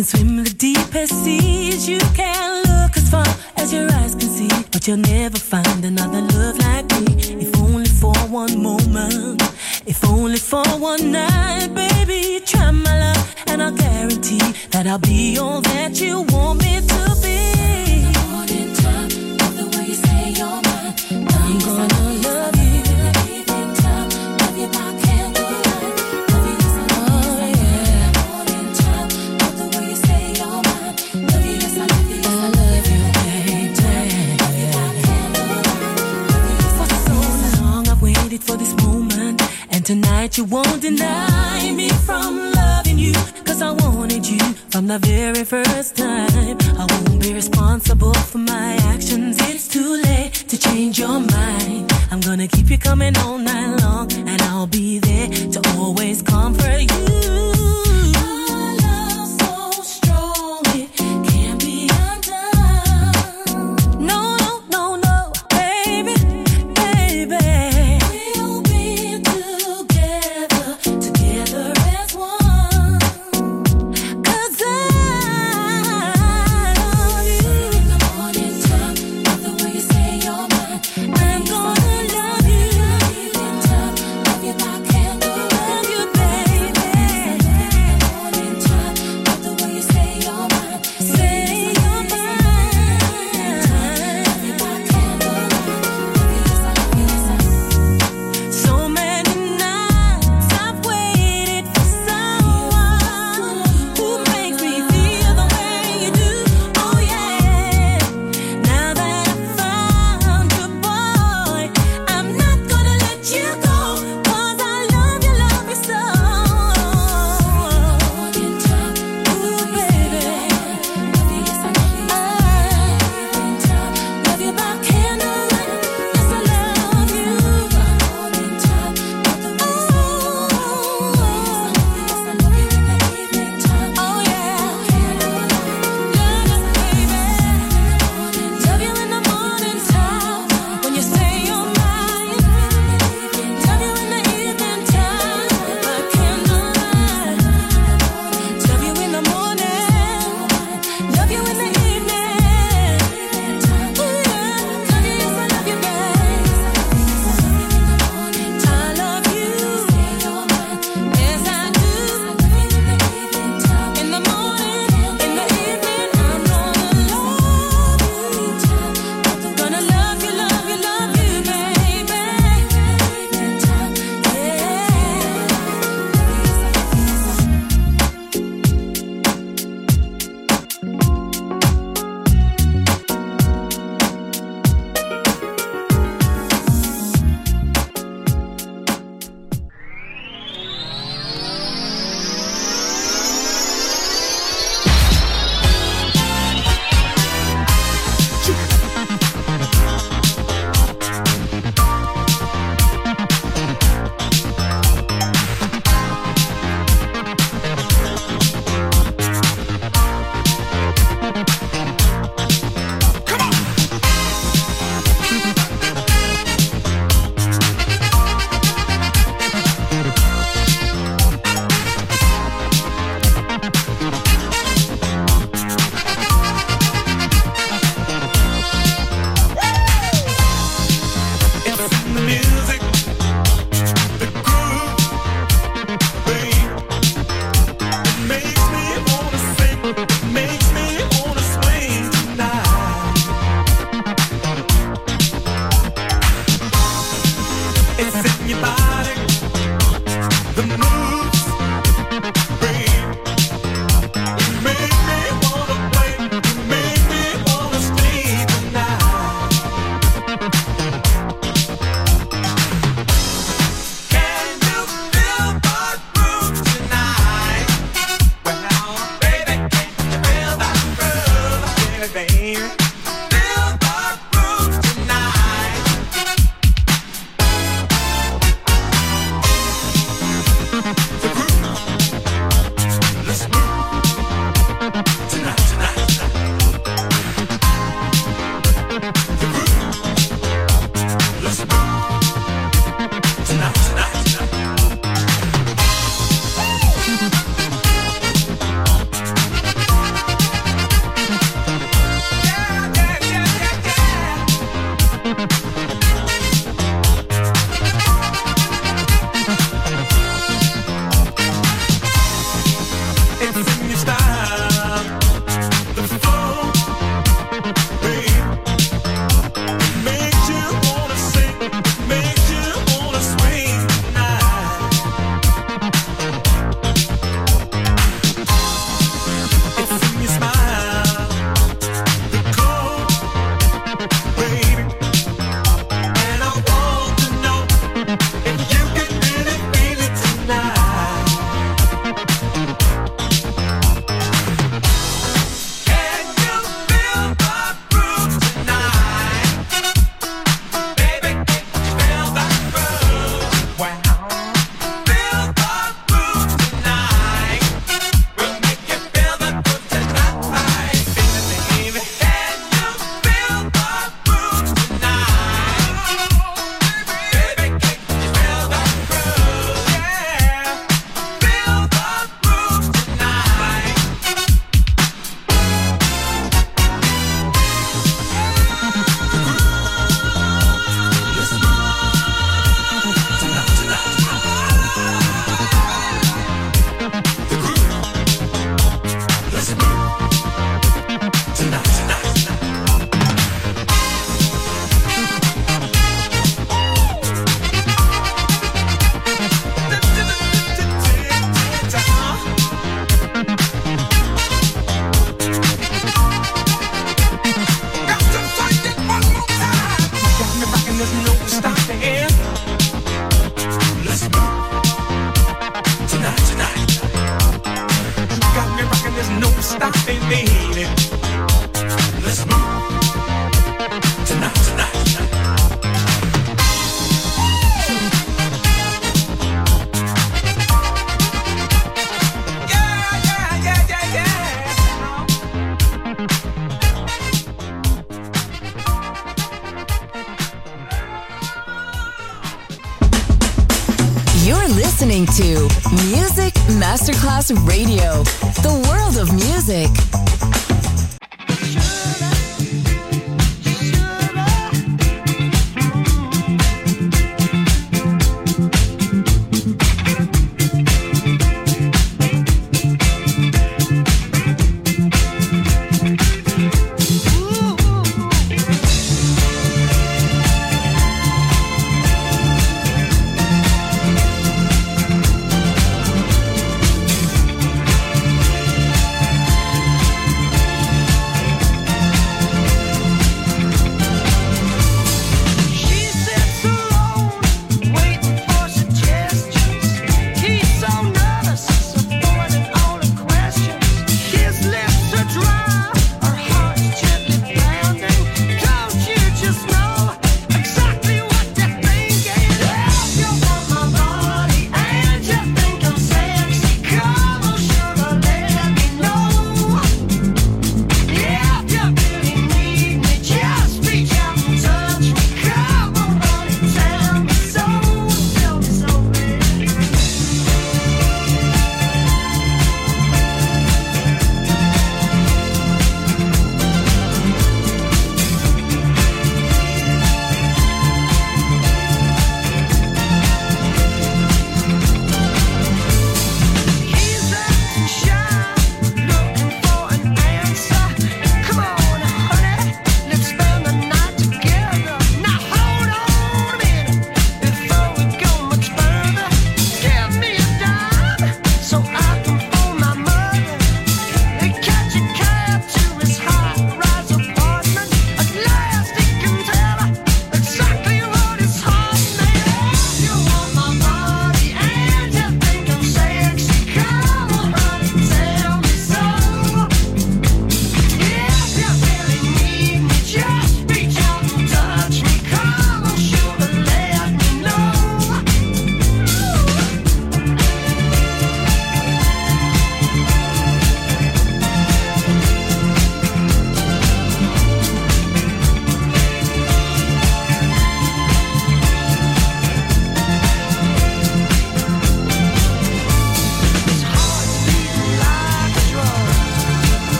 Can swim the deepest seas. You can look as far as your eyes can see, but you'll never find another love like me. If only for one moment, if only for one night, baby. Try my love, and I'll guarantee that I'll be all that you want me to be. Morning time, love the way you say you're mine. I'm gonna love you. Tonight you won't deny me from loving you. Cause I wanted you from the very first time. I won't be responsible for my actions. It's too late to change your mind. I'm gonna keep you coming all night long, and I'll be there to always comfort you.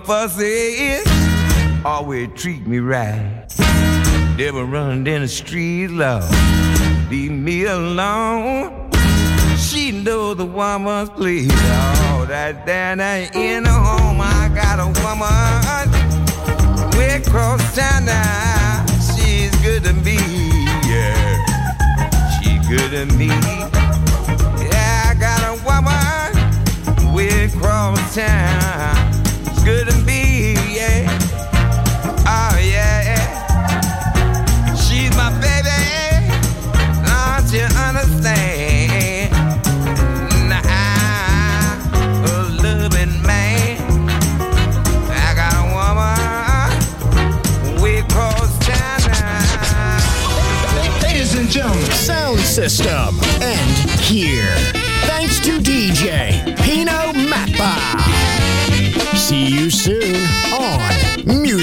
Or fussy, always treat me right. Never run in the street, love, leave me alone. She know the woman's place. Oh, that down in the home, I got a woman way across town now. She's good to me, yeah. She good to me. Yeah, I got a woman way across town. Good yeah. Oh yeah. She's my baby. Don't you understand? Nah, a loving man. I got a woman way across town. Ladies and gentlemen, Sound system. And here. Thanks to DJ